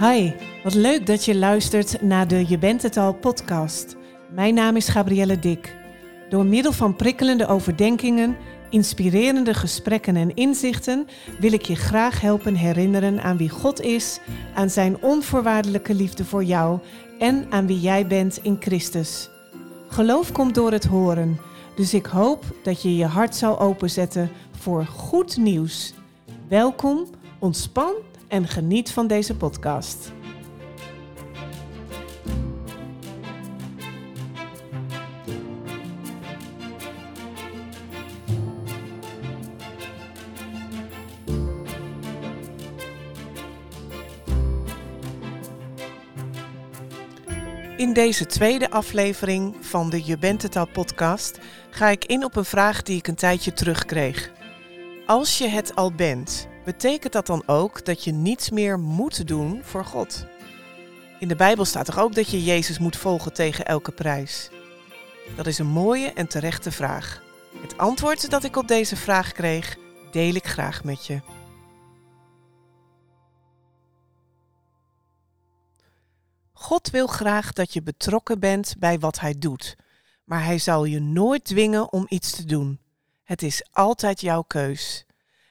Hi, wat leuk dat je luistert naar de Je bent het al podcast. Mijn naam is Gabrielle Dik. Door middel van prikkelende overdenkingen, inspirerende gesprekken en inzichten wil ik je graag helpen herinneren aan wie God is, aan zijn onvoorwaardelijke liefde voor jou en aan wie jij bent in Christus. Geloof komt door het horen, dus ik hoop dat je je hart zal openzetten voor goed nieuws. Welkom, ontspan en geniet van deze podcast. In deze tweede aflevering van de Je bent het al podcast ga ik in op een vraag die ik een tijdje terugkreeg. Als je het al bent, betekent dat dan ook dat je niets meer moet doen voor God? In de Bijbel staat toch ook dat je Jezus moet volgen tegen elke prijs? Dat is een mooie en terechte vraag. Het antwoord dat ik op deze vraag kreeg, deel ik graag met je. God wil graag dat je betrokken bent bij wat Hij doet, maar Hij zal je nooit dwingen om iets te doen. Het is altijd jouw keus.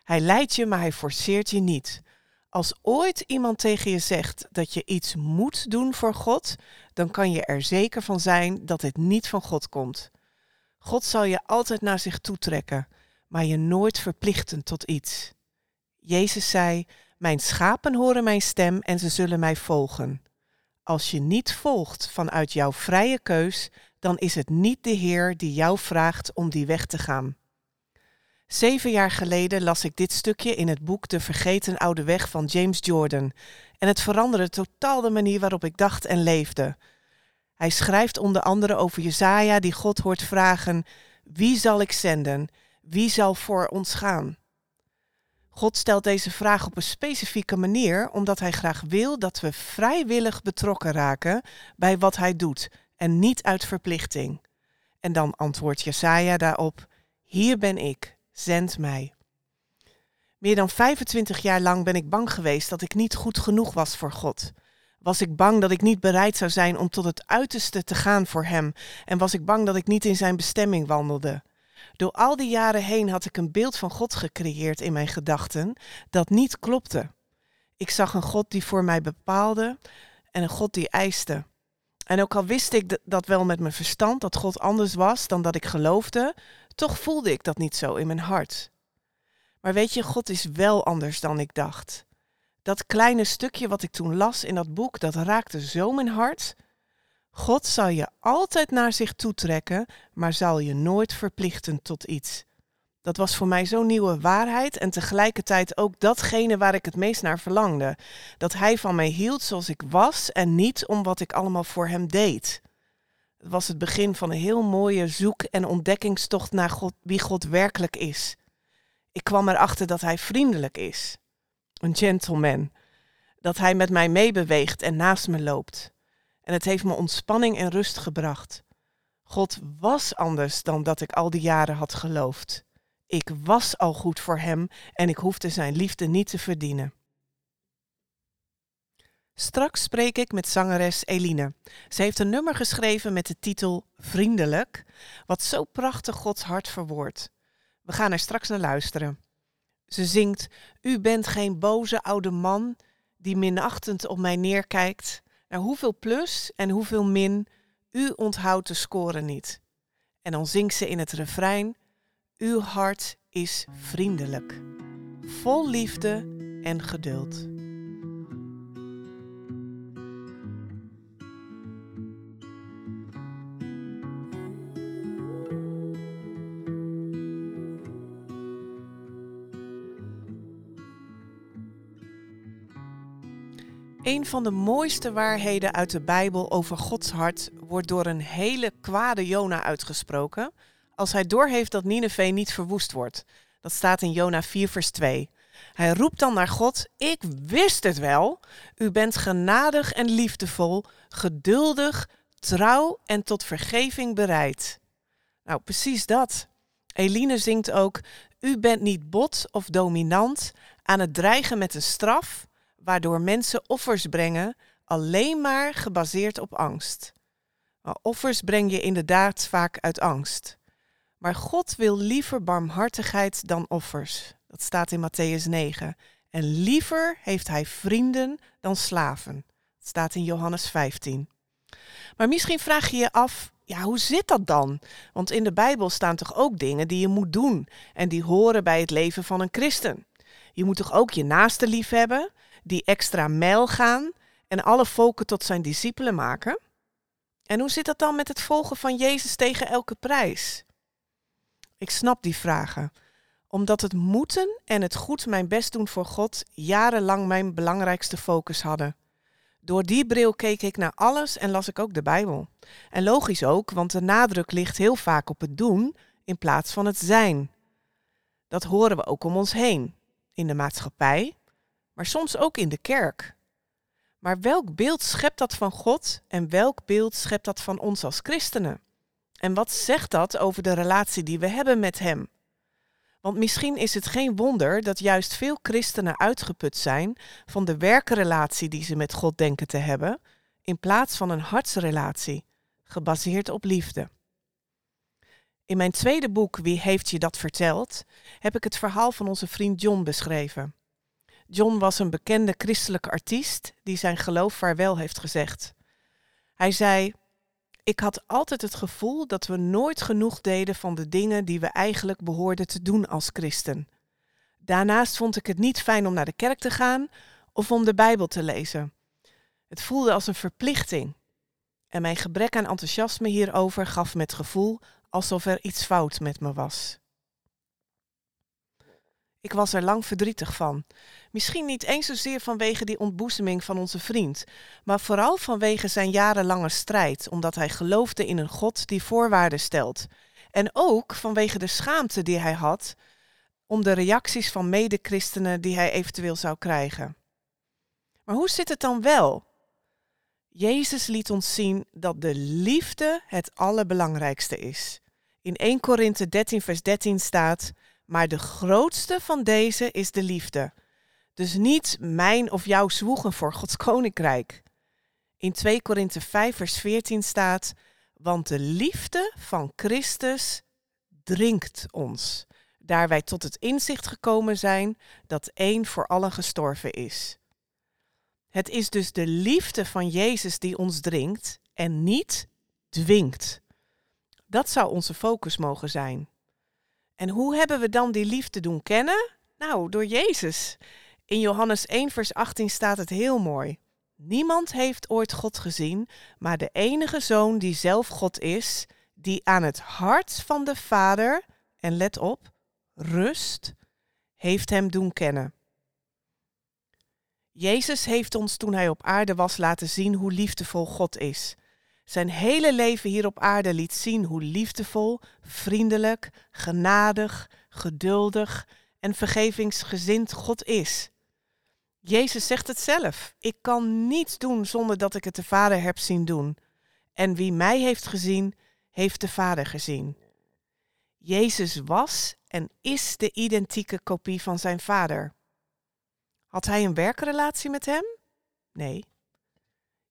Hij leidt je, maar hij forceert je niet. Als ooit iemand tegen je zegt dat je iets moet doen voor God, dan kan je er zeker van zijn dat het niet van God komt. God zal je altijd naar zich toetrekken, maar je nooit verplichten tot iets. Jezus zei: Mijn schapen horen mijn stem en ze zullen mij volgen. Als je niet volgt vanuit jouw vrije keus, dan is het niet de Heer die jou vraagt om die weg te gaan. Zeven jaar geleden las ik dit stukje in het boek De Vergeten Oude Weg van James Jordan. En het veranderde totaal de manier waarop ik dacht en leefde. Hij schrijft onder andere over Jezaja die God hoort vragen: Wie zal ik zenden? Wie zal voor ons gaan? God stelt deze vraag op een specifieke manier omdat hij graag wil dat we vrijwillig betrokken raken bij wat hij doet en niet uit verplichting. En dan antwoordt Jesaja daarop: Hier ben ik zend mij. Meer dan 25 jaar lang ben ik bang geweest dat ik niet goed genoeg was voor God. Was ik bang dat ik niet bereid zou zijn om tot het uiterste te gaan voor Hem en was ik bang dat ik niet in Zijn bestemming wandelde. Door al die jaren heen had ik een beeld van God gecreëerd in mijn gedachten dat niet klopte. Ik zag een God die voor mij bepaalde en een God die eiste. En ook al wist ik dat wel met mijn verstand dat God anders was dan dat ik geloofde, toch voelde ik dat niet zo in mijn hart. Maar weet je, God is wel anders dan ik dacht. Dat kleine stukje wat ik toen las in dat boek, dat raakte zo mijn hart. God zal je altijd naar zich toetrekken, maar zal je nooit verplichten tot iets. Dat was voor mij zo'n nieuwe waarheid en tegelijkertijd ook datgene waar ik het meest naar verlangde. Dat Hij van mij hield zoals ik was en niet om wat ik allemaal voor Hem deed. Was het begin van een heel mooie zoek- en ontdekkingstocht naar God, wie God werkelijk is. Ik kwam erachter dat Hij vriendelijk is, een gentleman, dat Hij met mij meebeweegt en naast me loopt. En het heeft me ontspanning en rust gebracht. God was anders dan dat ik al die jaren had geloofd. Ik was al goed voor Hem en ik hoefde Zijn liefde niet te verdienen. Straks spreek ik met zangeres Eline. Ze heeft een nummer geschreven met de titel Vriendelijk, wat zo prachtig Gods hart verwoordt. We gaan er straks naar luisteren. Ze zingt: U bent geen boze oude man die minachtend op mij neerkijkt. Naar hoeveel plus en hoeveel min, u onthoudt de score niet. En dan zingt ze in het refrein: Uw hart is vriendelijk, vol liefde en geduld. Een van de mooiste waarheden uit de Bijbel over Gods hart wordt door een hele kwade Jona uitgesproken als hij doorheeft dat Nineveh niet verwoest wordt. Dat staat in Jona 4 vers 2. Hij roept dan naar God: Ik wist het wel. U bent genadig en liefdevol, geduldig, trouw en tot vergeving bereid. Nou, precies dat. Eline zingt ook: U bent niet bot of dominant aan het dreigen met een straf, waardoor mensen offers brengen alleen maar gebaseerd op angst. Maar offers breng je inderdaad vaak uit angst. Maar God wil liever barmhartigheid dan offers. Dat staat in Matthäus 9. En liever heeft hij vrienden dan slaven. Dat staat in Johannes 15. Maar misschien vraag je je af, ja, hoe zit dat dan? Want in de Bijbel staan toch ook dingen die je moet doen en die horen bij het leven van een christen. Je moet toch ook je naaste lief hebben, die extra mijl gaan en alle volken tot zijn discipelen maken? En hoe zit dat dan met het volgen van Jezus tegen elke prijs? Ik snap die vragen, omdat het moeten en het goed mijn best doen voor God jarenlang mijn belangrijkste focus hadden. Door die bril keek ik naar alles en las ik ook de Bijbel. En logisch ook, want de nadruk ligt heel vaak op het doen in plaats van het zijn. Dat horen we ook om ons heen, in de maatschappij, maar soms ook in de kerk. Maar welk beeld schept dat van God en welk beeld schept dat van ons als christenen? En wat zegt dat over de relatie die we hebben met Hem? Want misschien is het geen wonder dat juist veel christenen uitgeput zijn van de werkrelatie die ze met God denken te hebben, in plaats van een hartsrelatie, gebaseerd op liefde. In mijn tweede boek Wie heeft je dat verteld, heb ik het verhaal van onze vriend John beschreven. John was een bekende christelijke artiest die zijn geloof vaarwel heeft gezegd. Hij zei: ik had altijd het gevoel dat we nooit genoeg deden van de dingen die we eigenlijk behoorden te doen als christen. Daarnaast vond ik het niet fijn om naar de kerk te gaan of om de Bijbel te lezen. Het voelde als een verplichting. En mijn gebrek aan enthousiasme hierover gaf me het gevoel alsof er iets fout met me was. Ik was er lang verdrietig van. Misschien niet eens zozeer vanwege die ontboezeming van onze vriend, maar vooral vanwege zijn jarenlange strijd, omdat hij geloofde in een God die voorwaarden stelt. En ook vanwege de schaamte die hij had om de reacties van medechristenen die hij eventueel zou krijgen. Maar hoe zit het dan wel? Jezus liet ons zien dat de liefde het allerbelangrijkste is. In 1 Korinthe 13, vers 13 staat. Maar de grootste van deze is de liefde. Dus niet mijn of jouw zwoegen voor Gods koninkrijk. In 2 Korinthe 5 vers 14 staat, want de liefde van Christus dringt ons, daar wij tot het inzicht gekomen zijn dat één voor allen gestorven is. Het is dus de liefde van Jezus die ons dringt en niet dwingt. Dat zou onze focus mogen zijn. En hoe hebben we dan die liefde doen kennen? Nou, door Jezus. In Johannes 1, vers 18 staat het heel mooi. Niemand heeft ooit God gezien, maar de enige zoon die zelf God is, die aan het hart van de Vader, en let op, rust, heeft hem doen kennen. Jezus heeft ons toen hij op aarde was laten zien hoe liefdevol God is. Zijn hele leven hier op aarde liet zien hoe liefdevol, vriendelijk, genadig, geduldig en vergevingsgezind God is. Jezus zegt het zelf: Ik kan niets doen zonder dat ik het de Vader heb zien doen. En wie mij heeft gezien, heeft de Vader gezien. Jezus was en is de identieke kopie van zijn Vader. Had hij een werkrelatie met hem? Nee.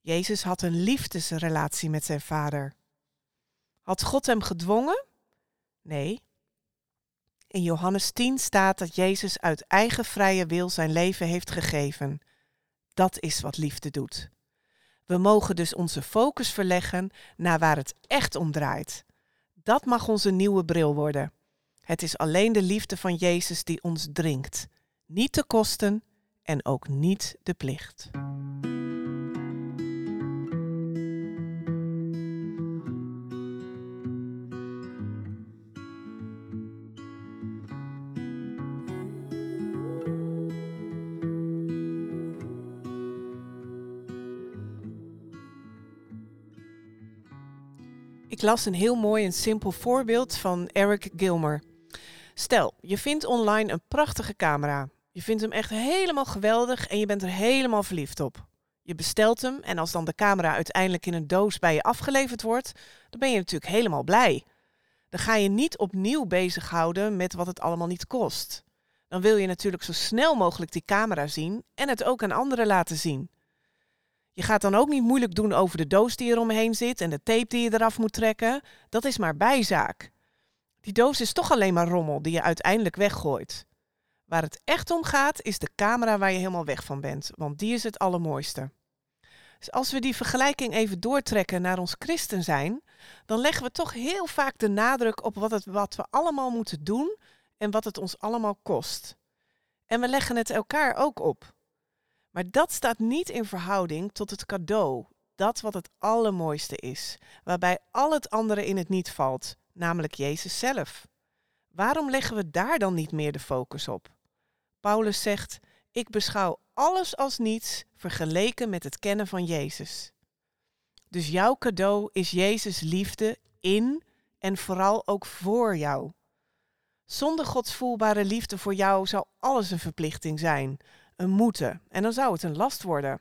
Jezus had een liefdesrelatie met zijn vader. Had God hem gedwongen? Nee. In Johannes 10 staat dat Jezus uit eigen vrije wil zijn leven heeft gegeven. Dat is wat liefde doet. We mogen dus onze focus verleggen naar waar het echt om draait. Dat mag onze nieuwe bril worden. Het is alleen de liefde van Jezus die ons dringt, niet de kosten en ook niet de plicht. Las een heel mooi en simpel voorbeeld van Eric Gilmer. Stel, je vindt online een prachtige camera. Je vindt hem echt helemaal geweldig en je bent er helemaal verliefd op. Je bestelt hem en als dan de camera uiteindelijk in een doos bij je afgeleverd wordt, dan ben je natuurlijk helemaal blij. Dan ga je niet opnieuw bezighouden met wat het allemaal niet kost. Dan wil je natuurlijk zo snel mogelijk die camera zien en het ook aan anderen laten zien. Je gaat dan ook niet moeilijk doen over de doos die eromheen zit en de tape die je eraf moet trekken. Dat is maar bijzaak. Die doos is toch alleen maar rommel die je uiteindelijk weggooit. Waar het echt om gaat is de camera waar je helemaal weg van bent, want die is het allermooiste. Dus als we die vergelijking even doortrekken naar ons christen zijn, dan leggen we toch heel vaak de nadruk op wat, het, wat we allemaal moeten doen en wat het ons allemaal kost. En we leggen het elkaar ook op. Maar dat staat niet in verhouding tot het cadeau, dat wat het allermooiste is, waarbij al het andere in het niet valt, namelijk Jezus zelf. Waarom leggen we daar dan niet meer de focus op? Paulus zegt: Ik beschouw alles als niets vergeleken met het kennen van Jezus. Dus jouw cadeau is Jezus' liefde in en vooral ook voor jou. Zonder Gods voelbare liefde voor jou zou alles een verplichting zijn, een moeten, en dan zou het een last worden.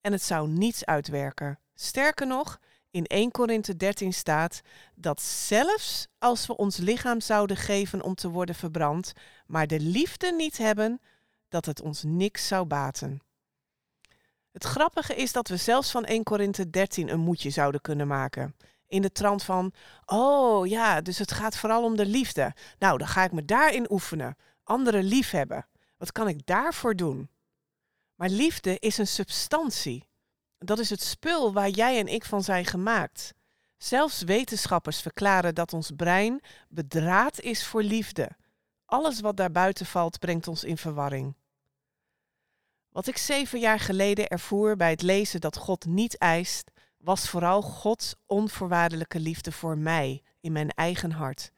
En het zou niets uitwerken. Sterker nog, in 1 Korinthe 13 staat dat zelfs als we ons lichaam zouden geven om te worden verbrand, maar de liefde niet hebben, dat het ons niks zou baten. Het grappige is dat we zelfs van 1 Korinthe 13 een moedje zouden kunnen maken. In de trant van, oh ja, dus het gaat vooral om de liefde. Nou, dan ga ik me daarin oefenen. Anderen lief hebben. Wat kan ik daarvoor doen? Maar liefde is een substantie. Dat is het spul waar jij en ik van zijn gemaakt. Zelfs wetenschappers verklaren dat ons brein bedraad is voor liefde. Alles wat daarbuiten valt brengt ons in verwarring. Wat ik zeven jaar geleden ervoer bij het lezen dat God niet eist, was vooral Gods onvoorwaardelijke liefde voor mij in mijn eigen hart.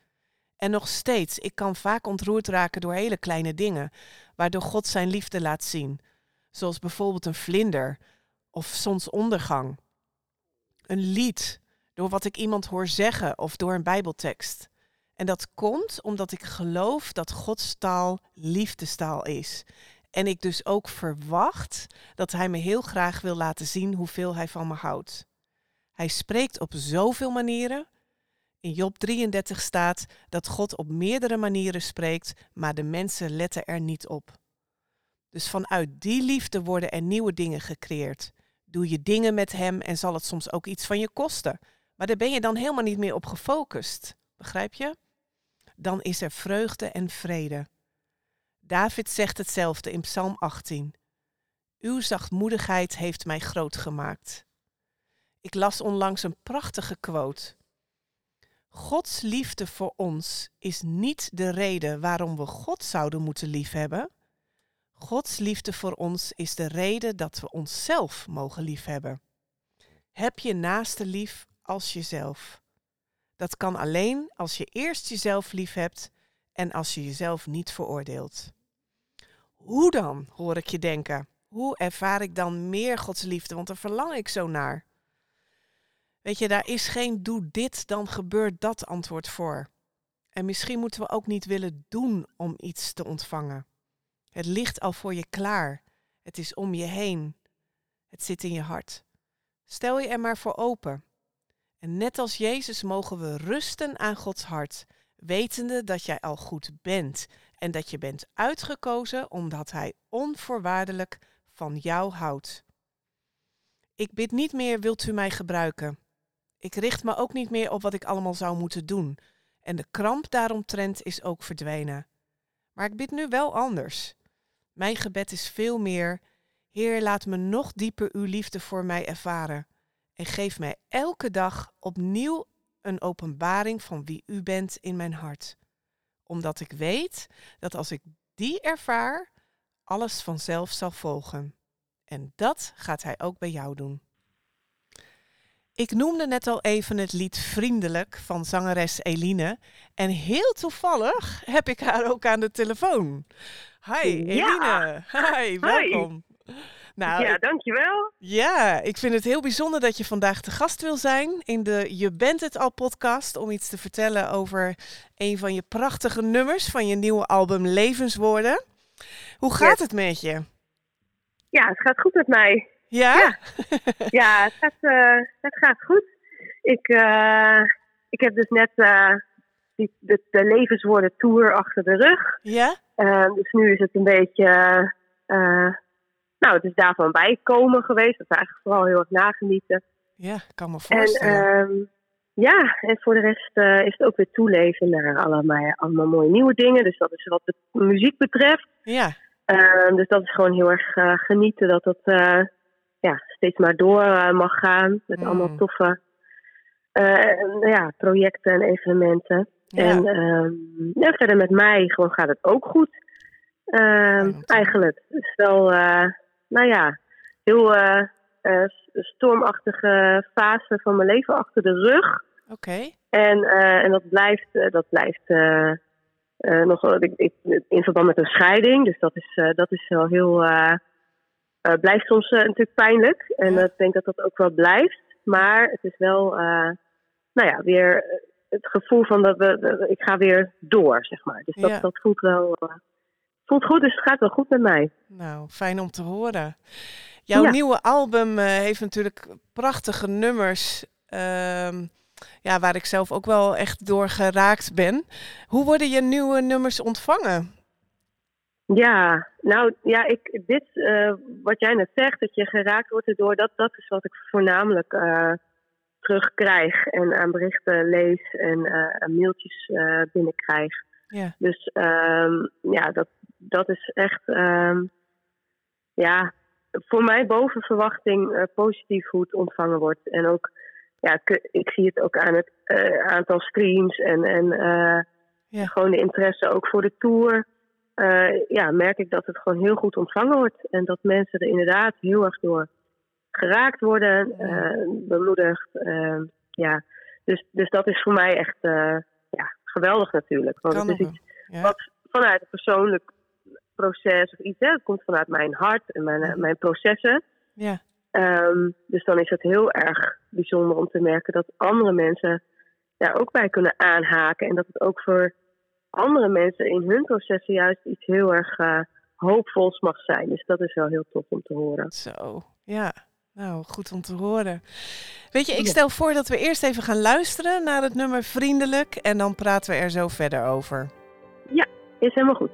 En nog steeds, ik kan vaak ontroerd raken door hele kleine dingen, waardoor God zijn liefde laat zien. Zoals bijvoorbeeld een vlinder of zonsondergang. Een lied, door wat ik iemand hoor zeggen of door een Bijbeltekst. En dat komt omdat ik geloof dat Gods taal liefdestaal is. En ik dus ook verwacht dat Hij me heel graag wil laten zien hoeveel Hij van me houdt. Hij spreekt op zoveel manieren. In Job 33 staat dat God op meerdere manieren spreekt, maar de mensen letten er niet op. Dus vanuit die liefde worden er nieuwe dingen gecreëerd. Doe je dingen met Hem en zal het soms ook iets van je kosten. Maar daar ben je dan helemaal niet meer op gefocust. Begrijp je? Dan is er vreugde en vrede. David zegt hetzelfde in Psalm 18. Uw zachtmoedigheid heeft mij groot gemaakt. Ik las onlangs een prachtige quote. Gods liefde voor ons is niet de reden waarom we God zouden moeten liefhebben. Gods liefde voor ons is de reden dat we onszelf mogen liefhebben. Heb je naaste lief als jezelf. Dat kan alleen als je eerst jezelf lief hebt en als je jezelf niet veroordeelt. Hoe dan, hoor ik je denken? Hoe ervaar ik dan meer Gods liefde? Want daar verlang ik zo naar. Weet je, daar is geen doe dit, dan gebeurt dat antwoord voor. En misschien moeten we ook niet willen doen om iets te ontvangen. Het ligt al voor je klaar. Het is om je heen. Het zit in je hart. Stel je er maar voor open. En net als Jezus mogen we rusten aan Gods hart, wetende dat jij al goed bent en dat je bent uitgekozen omdat Hij onvoorwaardelijk van jou houdt. Ik bid niet meer, wilt u mij gebruiken? Ik richt me ook niet meer op wat ik allemaal zou moeten doen. En de kramp daaromtrent is ook verdwenen. Maar ik bid nu wel anders. Mijn gebed is veel meer, Heer, laat me nog dieper uw liefde voor mij ervaren. En geef mij elke dag opnieuw een openbaring van wie u bent in mijn hart. Omdat ik weet dat als ik die ervaar, alles vanzelf zal volgen. En dat gaat hij ook bij jou doen. Ik noemde net al even het lied Vriendelijk van zangeres Eline. En heel toevallig heb ik haar ook aan de telefoon. Hi Eline. Hi, welkom. Nou, ja, dankjewel. Ja, ik vind het heel bijzonder dat je vandaag te gast wil zijn in de Je bent het al podcast om iets te vertellen over een van je prachtige nummers van je nieuwe album Levenswoorden. Hoe gaat het met je? Ja, het gaat goed met mij. Ja? Ja, het, gaat, uh, het gaat goed. Ik, uh, ik heb dus net uh, die, de, de levenswoorden tour achter de rug. Ja? Dus nu is het een beetje, nou, het is daarvan bijkomen geweest. Dat is eigenlijk vooral heel erg nagenieten. Ja, kan me voorstellen. En, uh, ja, en voor de rest uh, is het ook weer toeleven naar allemaal, allemaal mooie nieuwe dingen. Dus dat is wat de muziek betreft. Ja. Uh, dus dat is gewoon heel erg uh, genieten dat ja, steeds maar door mag gaan. Met mm. allemaal toffe ja, projecten en evenementen. Ja. En um, ja, verder met mij gewoon gaat het ook goed. Ehm, eigenlijk. Het is wel, nou ja, heel stormachtige fase van mijn leven achter de rug. Oké. Okay. En, en dat blijft, dat blijft nog ik, ik, in verband met een scheiding. Dus dat is, dat is wel heel. Blijft soms natuurlijk pijnlijk. En ik denk dat dat ook wel blijft. Maar het is wel, nou ja, weer het gevoel van dat we, ik ga weer door, zeg maar. Dus dat, Ja. dat voelt wel. voelt goed, dus het gaat wel goed met mij. Nou, fijn om te horen. Jouw Ja. nieuwe album eh, heeft natuurlijk prachtige nummers. ehm, ja, waar ik zelf ook wel echt door geraakt ben. Hoe worden je nieuwe nummers ontvangen? Ja, nou ja, ik, dit, eh, wat jij net zegt, dat je geraakt wordt erdoor, dat, dat is wat ik voornamelijk eh, terugkrijg en aan berichten lees en eh, mailtjes binnenkrijg. Ja, Dus ehm, ja, dat, dat is echt, ehm, ja, voor mij boven verwachting positief hoe het ontvangen wordt. En ook, ja, ik, ik zie het ook aan het aantal streams en, en Ja. gewoon de interesse ook voor de tour. Eh, ja, merk ik dat het gewoon heel goed ontvangen wordt. En dat mensen er inderdaad heel erg door geraakt worden, eh, bemoedigd. eh, ja, dus, dus dat is voor mij echt ja, geweldig natuurlijk. Want het is iets. Ja. wat vanuit een persoonlijk proces of iets, hè, het komt vanuit mijn hart en mijn, mijn processen. Ja, Ehm, dus dan is het heel erg bijzonder om te merken dat andere mensen daar ook bij kunnen aanhaken. En dat het ook voor andere mensen in hun processen juist iets heel erg eh, hoopvols mag zijn. Dus dat is wel heel tof om te horen. zo. Ja, nou, goed om te horen. Weet je, ik Ja. stel voor dat we eerst even gaan luisteren naar het nummer Vriendelijk. En dan praten we er zo verder over. Is helemaal goed.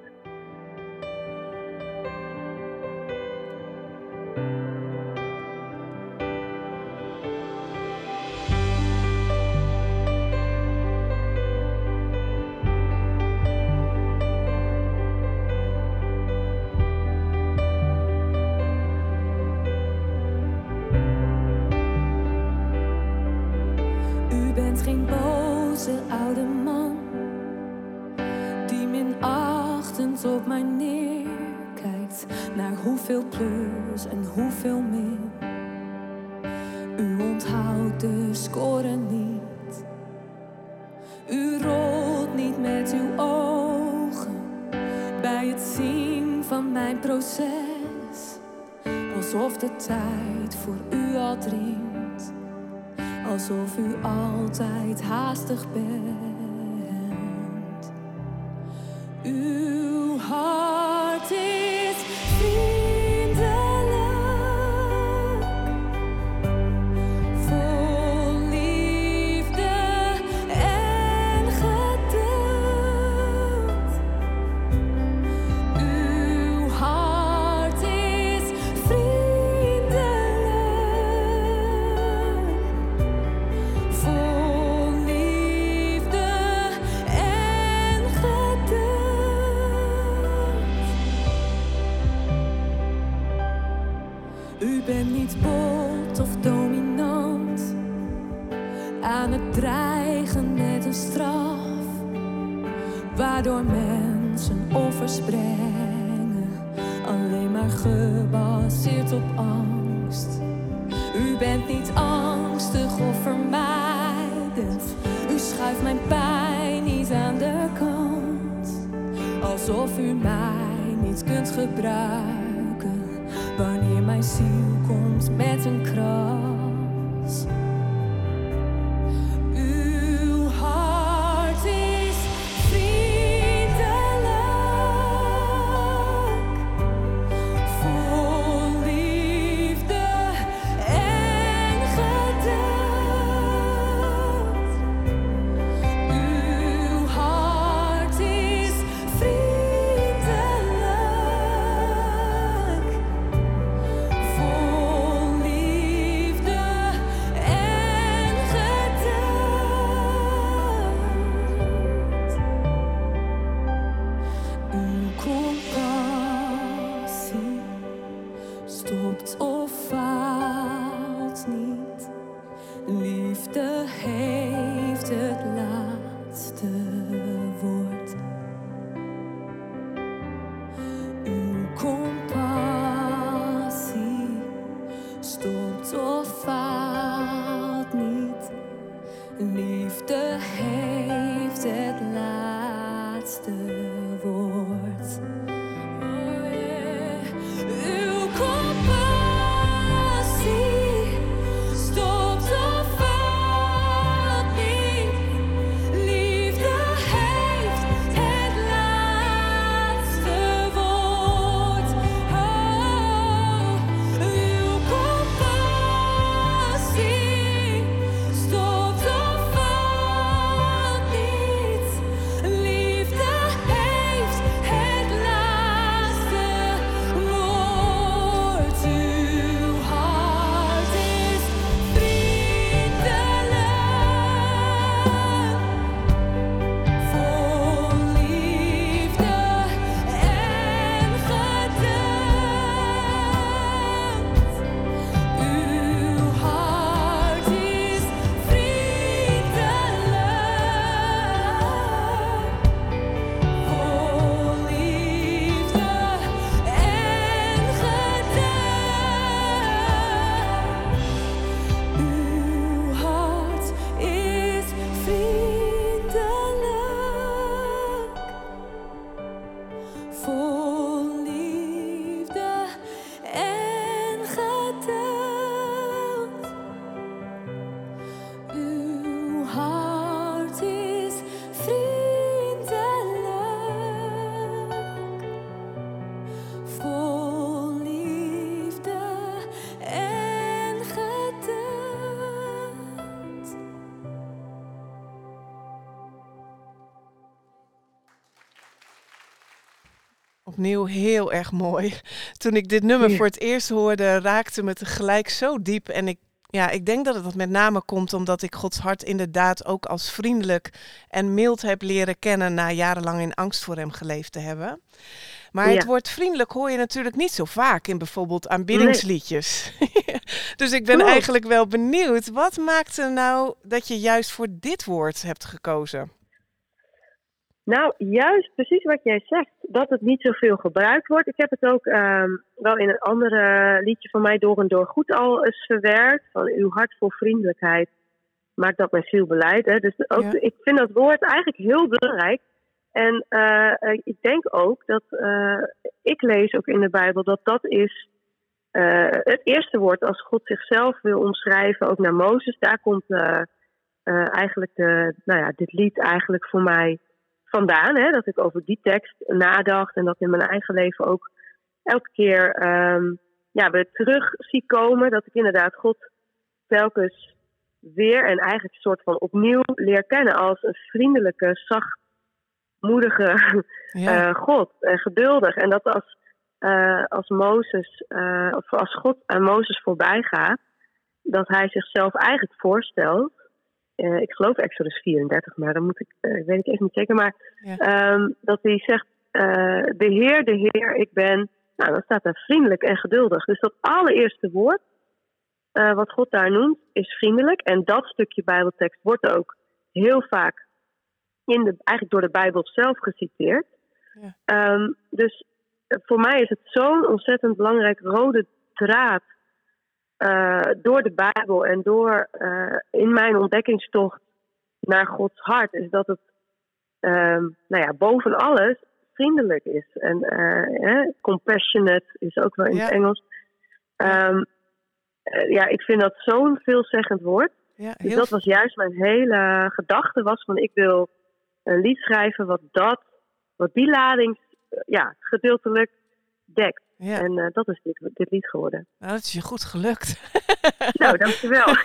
Opnieuw heel erg mooi. Toen ik dit nummer voor het eerst hoorde, raakte me tegelijk zo diep. En ik, ja, ik denk dat het met name komt omdat ik Gods hart inderdaad ook als vriendelijk en mild heb leren kennen na jarenlang in angst voor hem geleefd te hebben. Maar het woord vriendelijk hoor je natuurlijk niet zo vaak in bijvoorbeeld aanbiddingsliedjes. dus ik ben eigenlijk wel benieuwd, wat maakte nou dat je juist voor dit woord hebt gekozen? Nou, juist precies wat jij zegt, dat het niet zoveel gebruikt wordt. Ik heb het ook ehm, wel in een andere liedje van mij door en door goed al eens verwerkt. Van uw hart voor vriendelijkheid maakt dat mijn ziel beleid. Hè. Dus ook, Ja. ik vind dat woord eigenlijk heel belangrijk. En eh, eh, ik denk ook dat, eh, ik lees ook in de Bijbel dat dat is eh, het eerste woord als God zichzelf wil omschrijven, ook naar Mozes. Daar komt eh, eh, eigenlijk de, nou ja, dit lied eigenlijk voor mij vandaan. Hè, dat ik over die tekst nadacht en dat in mijn eigen leven ook elke keer ehm, ja, weer terug zie komen. Dat ik inderdaad God telkens weer en eigenlijk een soort van opnieuw leer kennen als een vriendelijke, zachtmoedige Ja, eh, God en geduldig. En dat als, eh, als Mozes, eh, of als God aan Mozes voorbij gaat, dat hij zichzelf eigenlijk voorstelt. Eh, ik geloof Exodus 34, maar dan moet ik, eh, weet ik even niet zeker. Maar Ja. ehm, dat hij zegt: eh, De Heer, de Heer, ik ben. Nou, dan staat daar vriendelijk en geduldig. Dus dat allereerste woord wat God daar noemt, is vriendelijk. En dat stukje Bijbeltekst wordt ook heel vaak in de, eigenlijk door de Bijbel zelf geciteerd. Ja. Ehm, dus voor mij is het zo'n ontzettend belangrijk rode draad eh, door de Bijbel en door eh, in mijn ontdekkingstocht naar Gods hart, is dat het ehm, nou ja, boven alles vriendelijk is. En eh, compassionate is ook wel in Ja. het Engels. Ehm, eh, ja, ik vind dat zo'n veelzeggend woord. ja, Dus dat was juist mijn hele gedachte was van ik wil een lied schrijven wat dat, wat die lading ja, gedeeltelijk dekt. Ja. En eh, dat is dit, dit lied geworden. Nou, dat is je goed gelukt. Nou, dankjewel.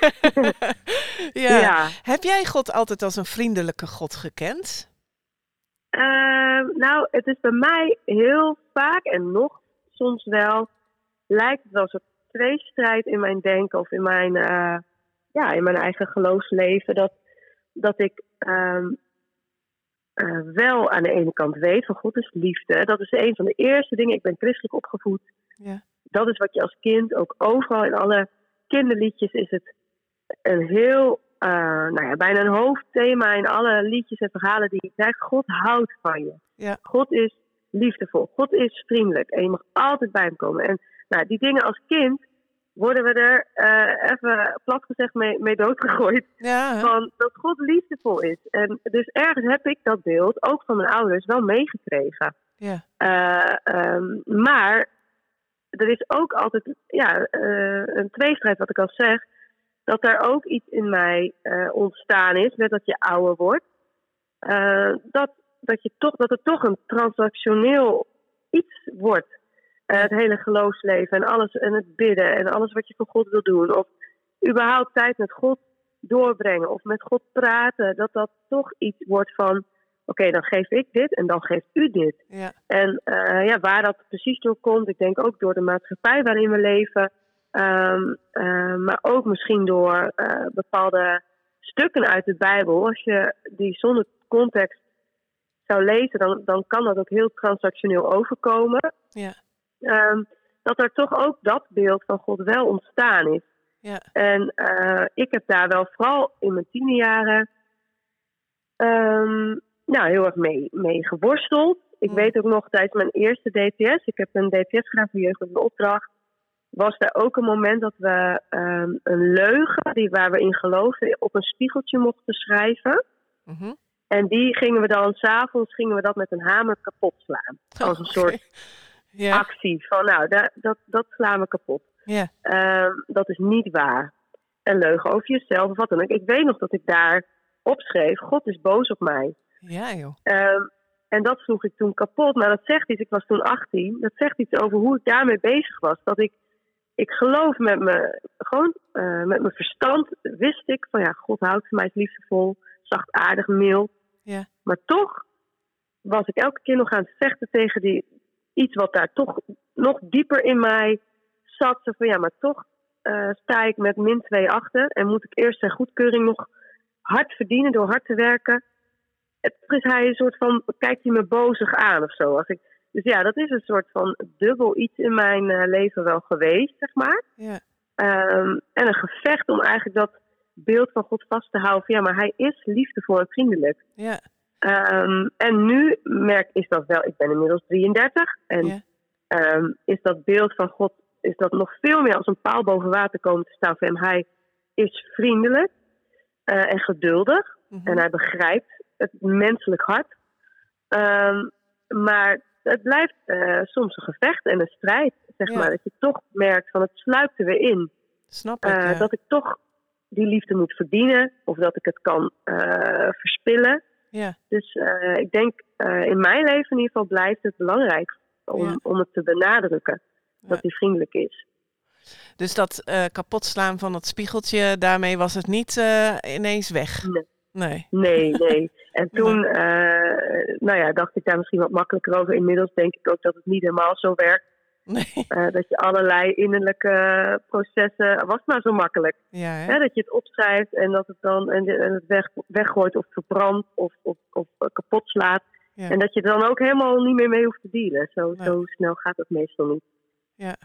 ja. ja. Heb jij God altijd als een vriendelijke God gekend? Ehm, nou, het is bij mij heel vaak en nog soms wel, lijkt het wel een soort tweestrijd in mijn denken of in mijn, eh, ja, in mijn eigen geloofsleven. Dat, dat ik ehm, eh, wel aan de ene kant weet van God is liefde. Dat is een van de eerste dingen. Ik ben christelijk opgevoed. Ja. Dat is wat je als kind ook overal in alle kinderliedjes is het een heel, eh, nou ja, bijna een hoofdthema in alle liedjes en verhalen die je krijgt. God houdt van je. Ja. God is liefdevol. God is vriendelijk. En je mag altijd bij hem komen. En nou, die dingen als kind worden we er eh, even plat gezegd mee, mee doodgegooid. Ja? Van dat God liefdevol is. En dus ergens heb ik dat beeld, ook van mijn ouders, wel meegekregen. ja. Eh, ehm, maar er is ook altijd ja, eh, een tweestrijd, wat ik al zeg. Dat er ook iets in mij ontstaan is, met dat je ouder wordt. dat, dat, je toch, dat het toch een transactioneel iets wordt. Eh, het hele geloofsleven en alles en het bidden en alles wat je voor God wil doen. Of überhaupt tijd met God doorbrengen of met God praten. Dat dat toch iets wordt van, oké, dan geef ik dit en dan geeft u dit. ja. En eh, ja, waar dat precies door komt, ik denk ook door de maatschappij waarin we leven. Ehm, eh, maar ook misschien door bepaalde stukken uit de Bijbel. Als je die zonder context zou lezen, dan, dan kan dat ook heel transactioneel overkomen. Ja. Ehm, dat er toch ook dat beeld van God wel ontstaan is. Ja. En eh, ik heb daar wel vooral in mijn tienerjaren ehm, nou, heel erg mee, mee geworsteld. Ik Mm. weet ook nog tijdens mijn eerste DTS, ik heb een DTS gedaan voor jeugd opdracht, was er ook een moment dat we ehm, een leugen die, waar we in geloofden op een spiegeltje mochten schrijven. Mhm. En die gingen we dan s'avonds gingen we dat met een hamer kapot slaan. Als een soort Actie van nou, dat, dat, dat slaan we kapot. ja, Ehm, dat is niet waar. Een leugen over jezelf of wat dan ook. Ik weet nog dat ik daar opschreef, God is boos op mij. ja, joh. Ehm, en dat sloeg ik toen kapot. Maar dat zegt iets, ik was toen 18, dat zegt iets over hoe ik daarmee bezig was. Dat ik, ik geloof met me, gewoon eh, met mijn verstand wist ik van ja, God houdt van mij, is liefdevol, zachtaardig, mild. Ja. Maar toch was ik elke keer nog aan het vechten tegen die iets wat daar toch nog dieper in mij zat. Zo van ja, maar toch eh, sta ik met min 2 achter. En moet ik eerst zijn goedkeuring nog hard verdienen door hard te werken. Het is hij een soort van, kijkt hij me bozig aan of zo. Als ik, dus ja, dat is een soort van dubbel iets in mijn eh, leven wel geweest, zeg maar. Ja. Ehm, en een gevecht om eigenlijk dat beeld van God vast te houden. Van, ja, maar hij is liefdevol en vriendelijk. Ja. Ehm, en nu merk is dat wel, ik ben inmiddels 33. En Ja. ehm, is dat beeld van God, is dat nog veel meer als een paal boven water komen te staan voor hem. Hij is vriendelijk eh, en geduldig. Mhm. En hij begrijpt het menselijk hart. Ehm, maar het blijft eh, soms een gevecht en een strijd. Zeg Ja. maar. Dat je toch merkt van het sluipt er weer in. Snap ik. Eh, ja. Dat ik toch die liefde moet verdienen. Of dat ik het kan verspillen. Ja. Dus eh, ik denk eh, in mijn leven in ieder geval blijft het belangrijk om, Ja. om het te benadrukken. Dat Ja. hij vriendelijk is. Dus dat eh kapotslaan van het spiegeltje, daarmee was het niet ineens weg. Nee. Nee. Nee, nee. En toen nou ja, dacht ik daar misschien wat makkelijker over. Inmiddels denk ik ook dat het niet helemaal zo werkt. Nee. Eh, dat je allerlei innerlijke processen. Was maar zo makkelijk. Ja, hè? Hè? Dat je het opschrijft en dat het dan en, en het weg, weggooit of verbrandt of, of, of eh, kapot slaat. Ja. En dat je er dan ook helemaal niet meer mee hoeft te dealen. Zo, Nee. zo snel gaat het meestal niet. Ja.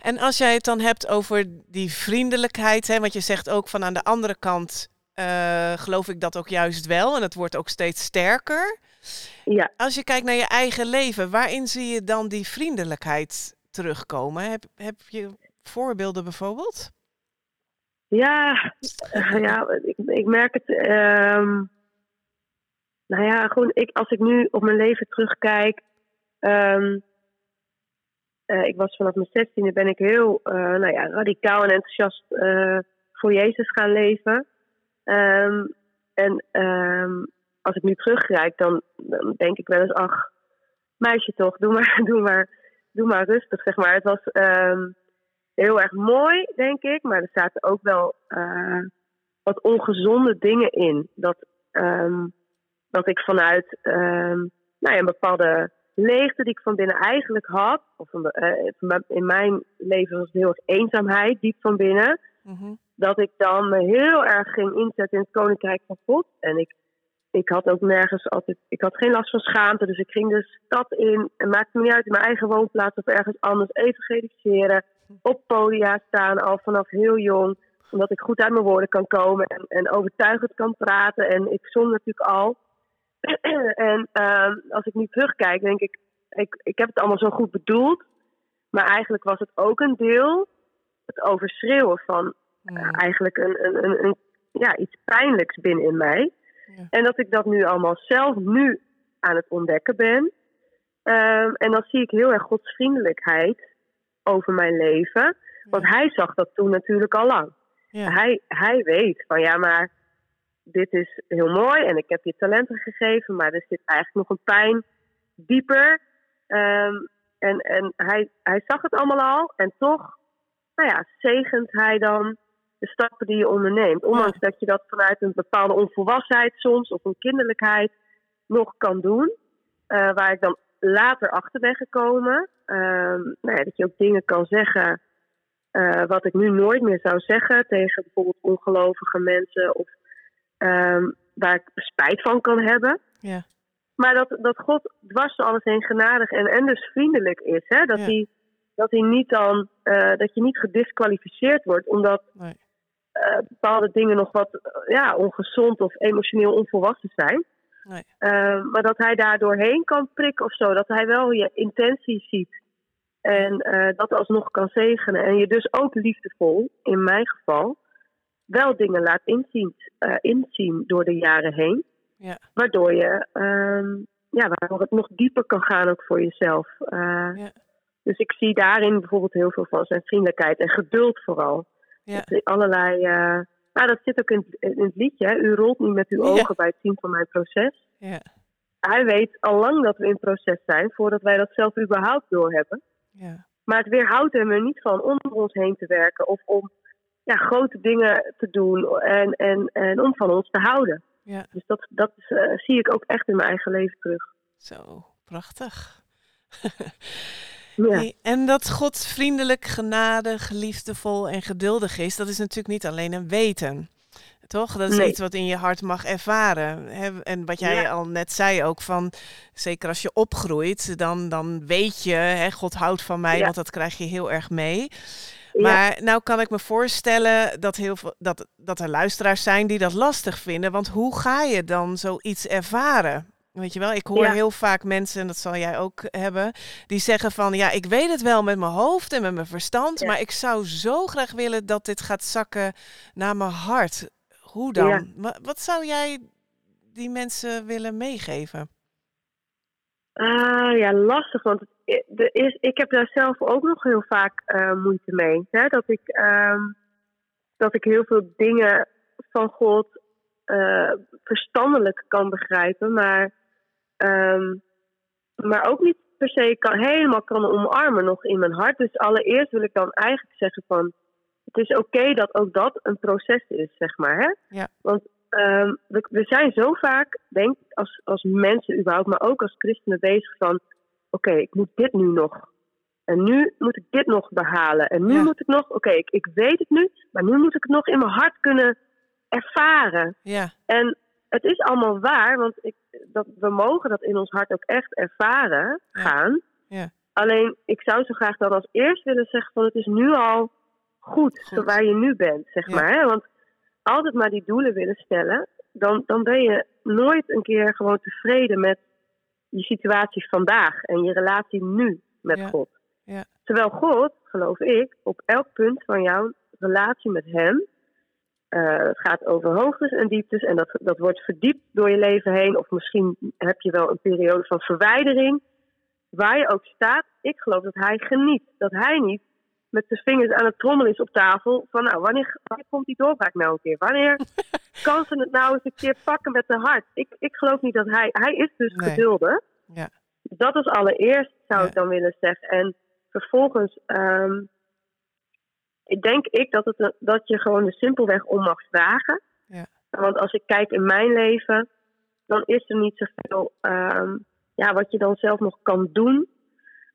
En als jij het dan hebt over die vriendelijkheid, hè, want je zegt ook van aan de andere kant eh, geloof ik dat ook juist wel en het wordt ook steeds sterker. Ja, Als je kijkt naar je eigen leven, waarin zie je dan die vriendelijkheid terugkomen? Heb, heb je voorbeelden bijvoorbeeld? Ja, eh, ja ik, ik merk het. ehm, nou ja, gewoon ik, als ik nu op mijn leven terugkijk. ehm, eh, ik was vanaf mijn zestiende ben ik heel eh, nou ja, radicaal en enthousiast eh, voor Jezus gaan leven. Ehm, en ehm, als ik nu terugkijk, dan, dan denk ik wel eens, ach, meisje toch, doe maar, doe maar, doe maar rustig, zeg maar. Het was ehm, heel erg mooi, denk ik, maar er zaten ook wel eh, wat ongezonde dingen in. Dat, ehm, dat ik vanuit ehm, nou ja, een bepaalde leegte die ik van binnen eigenlijk had, of een, eh, in mijn leven was het heel erg eenzaamheid, diep van binnen Mhm. dat ik dan me heel erg ging inzetten in het koninkrijk van God. En ik, ik had ook nergens altijd, ik had geen last van schaamte, dus ik ging de stad in en maakte me niet uit in mijn eigen woonplaats of ergens anders evangeliseren, op podia staan al vanaf heel jong, omdat ik goed uit mijn woorden kan komen en, en overtuigend kan praten. En ik zong natuurlijk al. en ehm, als ik nu terugkijk, denk ik, ik, ik heb het allemaal zo goed bedoeld, maar eigenlijk was het ook een deel het overschreeuwen van Mm. eh, eigenlijk een, een, een, een- ja, iets pijnlijks binnen in mij. Ja. En dat ik dat nu allemaal zelf nu aan het ontdekken ben. Ehm, en dan zie ik heel erg Gods vriendelijkheid over mijn leven. Want hij zag dat toen natuurlijk al lang. Ja. Hij, hij weet van ja, maar dit is heel mooi en ik heb je talenten gegeven, maar er zit eigenlijk nog een pijn dieper. Ehm, en en hij, hij zag het allemaal al en toch, nou ja, zegent hij dan de stappen die je onderneemt. Ondanks dat je dat vanuit een bepaalde onvolwassenheid soms of een kinderlijkheid nog kan doen. eh, waar ik dan later achter ben gekomen. Ehm, nou ja, dat je ook dingen kan zeggen eh, wat ik nu nooit meer zou zeggen tegen bijvoorbeeld ongelovige mensen of ehm, waar ik spijt van kan hebben. Ja. Maar dat, dat God dwars door alles heen genadig en, en dus vriendelijk is. Hè? Dat, Ja. hij, dat, hij niet dan, eh, dat je niet gedisqualificeerd wordt omdat Nee. Eh, bepaalde dingen nog wat ja, ongezond of emotioneel onvolwassen zijn. Nee. Eh, maar dat hij daar doorheen kan prikken of zo. Dat hij wel je intentie ziet. En eh, dat alsnog kan zegenen. En je dus ook liefdevol, in mijn geval, wel dingen laat inzien, inzien door de jaren heen. Ja. Waardoor je, ehm, ja, waardoor het nog dieper kan gaan ook voor jezelf. Ja. Dus ik zie daarin bijvoorbeeld heel veel van zijn vriendelijkheid en geduld vooral. Ja. Hij allerlei, eh, nou dat zit ook in, het- in het liedje. Hè? U rolt niet met uw Ja. ogen bij het zien van mijn proces. Ja. Hij weet al lang dat we in proces zijn, voordat wij dat zelf überhaupt doorhebben. Ja. Maar het weerhoudt hem er niet van om door ons heen te werken of om ja, grote dingen te doen en, en, en om van ons te houden. Ja. Dus dat, dat eh, zie ik ook echt in mijn eigen leven terug. Zo, prachtig. Ja. En dat God vriendelijk, genadig, liefdevol en geduldig is, dat is natuurlijk niet alleen een weten. Toch? Dat is Nee. iets wat in je hart mag ervaren. En wat jij Ja. al net zei ook van, zeker als je opgroeit, dan, dan weet je, hè, God houdt van mij, Ja. want dat krijg je heel erg mee. Maar nou kan ik me voorstellen dat, heel veel, dat, dat er luisteraars zijn die dat lastig vinden. Want hoe ga je dan zoiets ervaren? Weet je wel, ik hoor Ja. heel vaak mensen, en dat zal jij ook hebben, die zeggen van ja, ik weet het wel met mijn hoofd en met mijn verstand, Ja. maar ik zou zo graag willen dat dit gaat zakken naar mijn hart. Hoe dan? Ja. Wat zou jij die mensen willen meegeven? Ah, ja, lastig, want er is, ik heb daar zelf ook nog heel vaak eh, moeite mee. Hè? Dat, ik, ehm, dat ik heel veel dingen van God eh, verstandelijk kan begrijpen, maar, ehm, maar ook niet per se kan, helemaal kan omarmen nog in mijn hart. Dus allereerst wil ik dan eigenlijk zeggen van, het is oké dat ook dat een proces is, zeg maar. Hè? Ja. Want Ehm, we, we zijn zo vaak, denk ik, als, als mensen überhaupt, maar ook als christenen bezig van... Oké, ik moet dit nu nog. En nu moet ik dit nog behalen. En nu Ja. moet ik nog... Oké, ik, ik weet het nu, maar nu moet ik het nog in mijn hart kunnen ervaren. Ja, En het is allemaal waar, want ik, dat, we mogen dat in ons hart ook echt ervaren gaan. Ja. Alleen, ik zou zo graag dan als eerst willen zeggen van het is nu al goed, Goed. waar je nu bent, zeg Ja. maar. Hè? Want altijd maar die doelen willen stellen, dan, dan ben je nooit een keer gewoon tevreden met je situatie vandaag en je relatie nu met. God. Ja. Terwijl God, geloof ik, op elk punt van jouw relatie met Hem, eh, het gaat over hoogtes en dieptes en dat, dat wordt verdiept door je leven heen. Of misschien heb je wel een periode van verwijdering. Waar je ook staat, ik geloof dat hij geniet. Dat hij niet met zijn vingers aan het trommelen is op tafel. Van nou, wanneer, wanneer komt die doorbraak nou een keer? Wanneer kan ze het nou eens een keer pakken met de hart? Ik, ik geloof niet dat hij... Hij is dus Nee. geduldig. Ja. Dat is allereerst, zou Ja. ik dan willen zeggen. En vervolgens... ehm, ik denk ik dat, het, dat je gewoon er simpelweg om mag vragen. Ja. Want als ik kijk in mijn leven, dan is er niet zoveel ehm, ja, wat je dan zelf nog kan doen.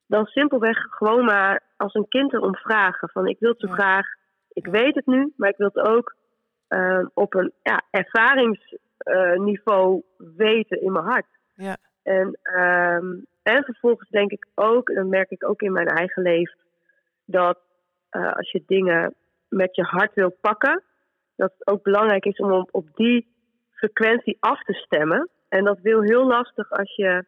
Dan simpelweg gewoon maar als een kind erom vragen. Van ik wil het zo Ja. graag, ik weet het nu, maar ik wil het ook ehm, op een ja, ervaringsniveau weten in mijn hart. Ja. En, ehm, en vervolgens denk ik ook, en dat merk ik ook in mijn eigen leven, dat eh, als je dingen met je hart wil pakken, dat het ook belangrijk is om op, op die frequentie af te stemmen. En dat wil heel lastig als je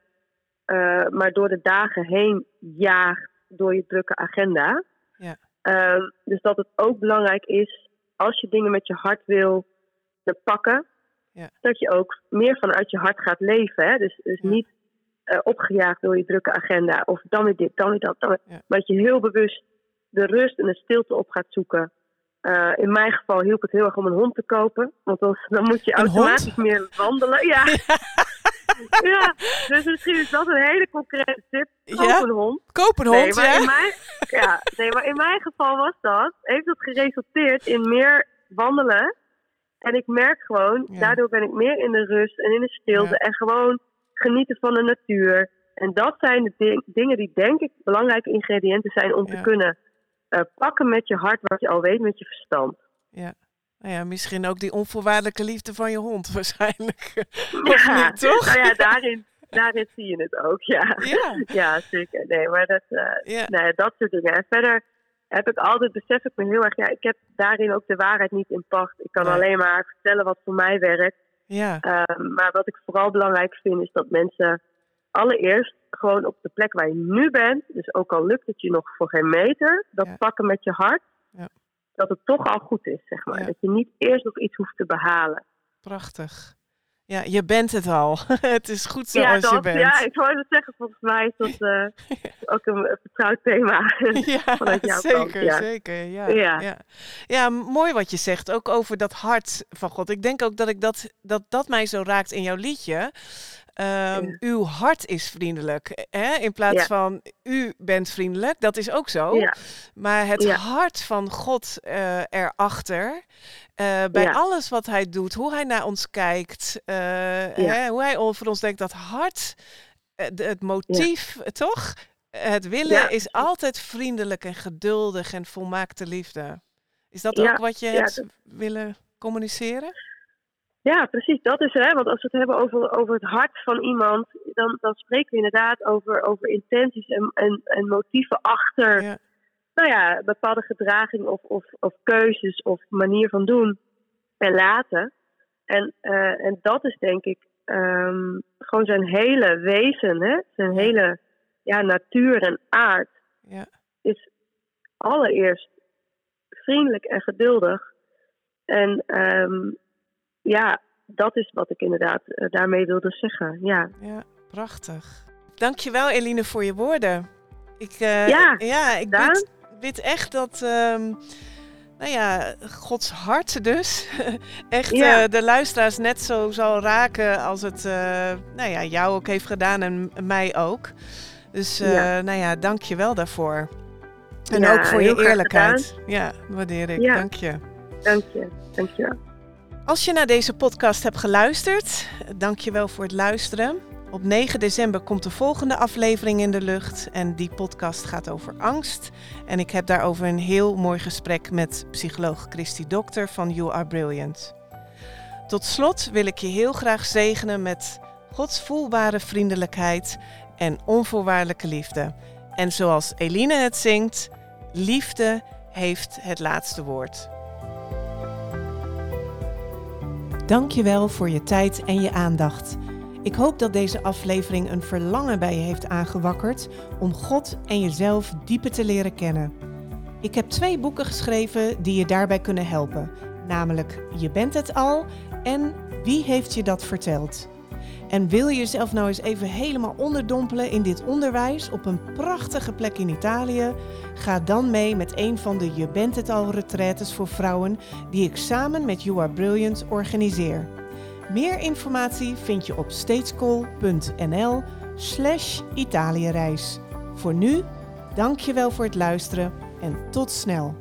eh, maar door de dagen heen jaagt door je drukke agenda. Ja. Ehm, dus dat het ook belangrijk is, als je dingen met je hart wil te pakken, Ja. dat je ook meer vanuit je hart gaat leven. Hè? Dus, dus Ja. niet eh, opgejaagd door je drukke agenda. Of dan weer dit, dan weer dat. Dan weer. Ja. Maar dat je heel bewust de rust en de stilte op gaat zoeken. Eh, in mijn geval hielp het heel erg om een hond te kopen. Want dan, dan moet je Een automatisch meer wandelen. Ja. ja, dus misschien is dat een hele concrete tip. Koop Ja? een hond. Koop een Nee hond, maar, ja? in mijn, ja, nee, maar in mijn geval was dat, heeft dat geresulteerd in meer wandelen. En ik merk gewoon, Ja. daardoor ben ik meer in de rust en in de stilte en gewoon genieten van de natuur. En dat zijn de ding- dingen die denk ik belangrijke ingrediënten zijn om te kunnen eh, pakken met je hart wat je al weet met je verstand. Ja. Nou ja, misschien ook die onvoorwaardelijke liefde van je hond waarschijnlijk. Of ja, niet, toch? Nou ja, daarin, daarin zie je het ook, ja. Ja, Ja, zeker. Nee, maar dat, eh, ja, nou, dat soort dingen. En verder heb ik altijd, besef ik me heel erg, ja, ik heb daarin ook de waarheid niet in pacht. Ik kan Nee. alleen maar vertellen wat voor mij werkt. ja, Ehm, maar wat ik vooral belangrijk vind, is dat mensen allereerst gewoon op de plek waar je nu bent, dus ook al lukt het je nog voor geen meter, dat Ja. pakken met je hart, Ja. dat het toch al goed is, zeg maar. Ja. Dat je niet eerst nog iets hoeft te behalen. prachtig. Ja, je bent het al. het is goed zoals je dat, bent. ja, ik wou het zeggen, volgens mij is dat eh, ook een, vertrouwd thema. Ja, vanuit jouw zeker, kant, zeker. Ja. Ja. mooi wat je zegt, ook over dat hart van God. Ik denk ook dat ik dat, dat, dat mij zo raakt in jouw liedje. Ehm, Ja. Uw hart is vriendelijk. Hè? In plaats Ja. van u bent vriendelijk, dat is ook zo. Ja. Maar het hart van God eh, erachter, eh, bij alles wat hij doet, hoe hij naar ons kijkt, eh, hè, hoe hij over ons denkt, dat hart, het motief, toch? Het willen is altijd vriendelijk en geduldig en volmaakte liefde. Is dat ook wat je hebt willen communiceren? Ja, precies. Dat is het. Hè? Want als we het hebben over, over het hart van iemand, dan, dan spreken we inderdaad over, over intenties en, en, en motieven achter Ja. nou ja, bepaalde gedraging of, of, of keuzes of manier van doen en laten. En, eh, en dat is denk ik ehm, gewoon zijn hele wezen, hè? zijn hele ja, natuur en aard Ja. is allereerst vriendelijk en geduldig. En ehm, ja, dat is wat ik inderdaad eh, daarmee wilde zeggen. Ja, Ja, prachtig. Dankjewel Eline voor je woorden. Ik, eh, Ja, ja ik bid, bid echt dat, ehm, nou ja, Gods hart dus echt Ja. eh, de luisteraars net zo zal raken als het, nou ja, jou ook heeft gedaan en mij ook. Dus, Ja. nou ja, dank je wel daarvoor. En Ja, ook voor je eerlijkheid. Ja, waardeer ik. Dank je. dank je. Dank je wel. Als je naar deze podcast hebt geluisterd, dank je wel voor het luisteren. Op 9 december komt de volgende aflevering in de lucht en die podcast gaat over angst. En ik heb daarover een heel mooi gesprek met psycholoog Christy Dokter van You Are Brilliant. Tot slot wil ik je heel graag zegenen met Gods voelbare vriendelijkheid en onvoorwaardelijke liefde. En zoals Eline het zingt, liefde heeft het laatste woord. Dankjewel voor je tijd en je aandacht. Ik hoop dat deze aflevering een verlangen bij je heeft aangewakkerd om God en jezelf dieper te leren kennen. Ik heb twee boeken geschreven die je daarbij kunnen helpen, namelijk Je bent het al en Wie heeft je dat verteld? En wil je jezelf nou eens even helemaal onderdompelen in dit onderwijs op een prachtige plek in Italië? Ga dan mee met een van de Je bent het al retraites voor vrouwen die ik samen met You Are Brilliant organiseer. Meer informatie vind je op stateschool.nl slash Italiëreis. Voor nu, dank je wel voor het luisteren en tot snel.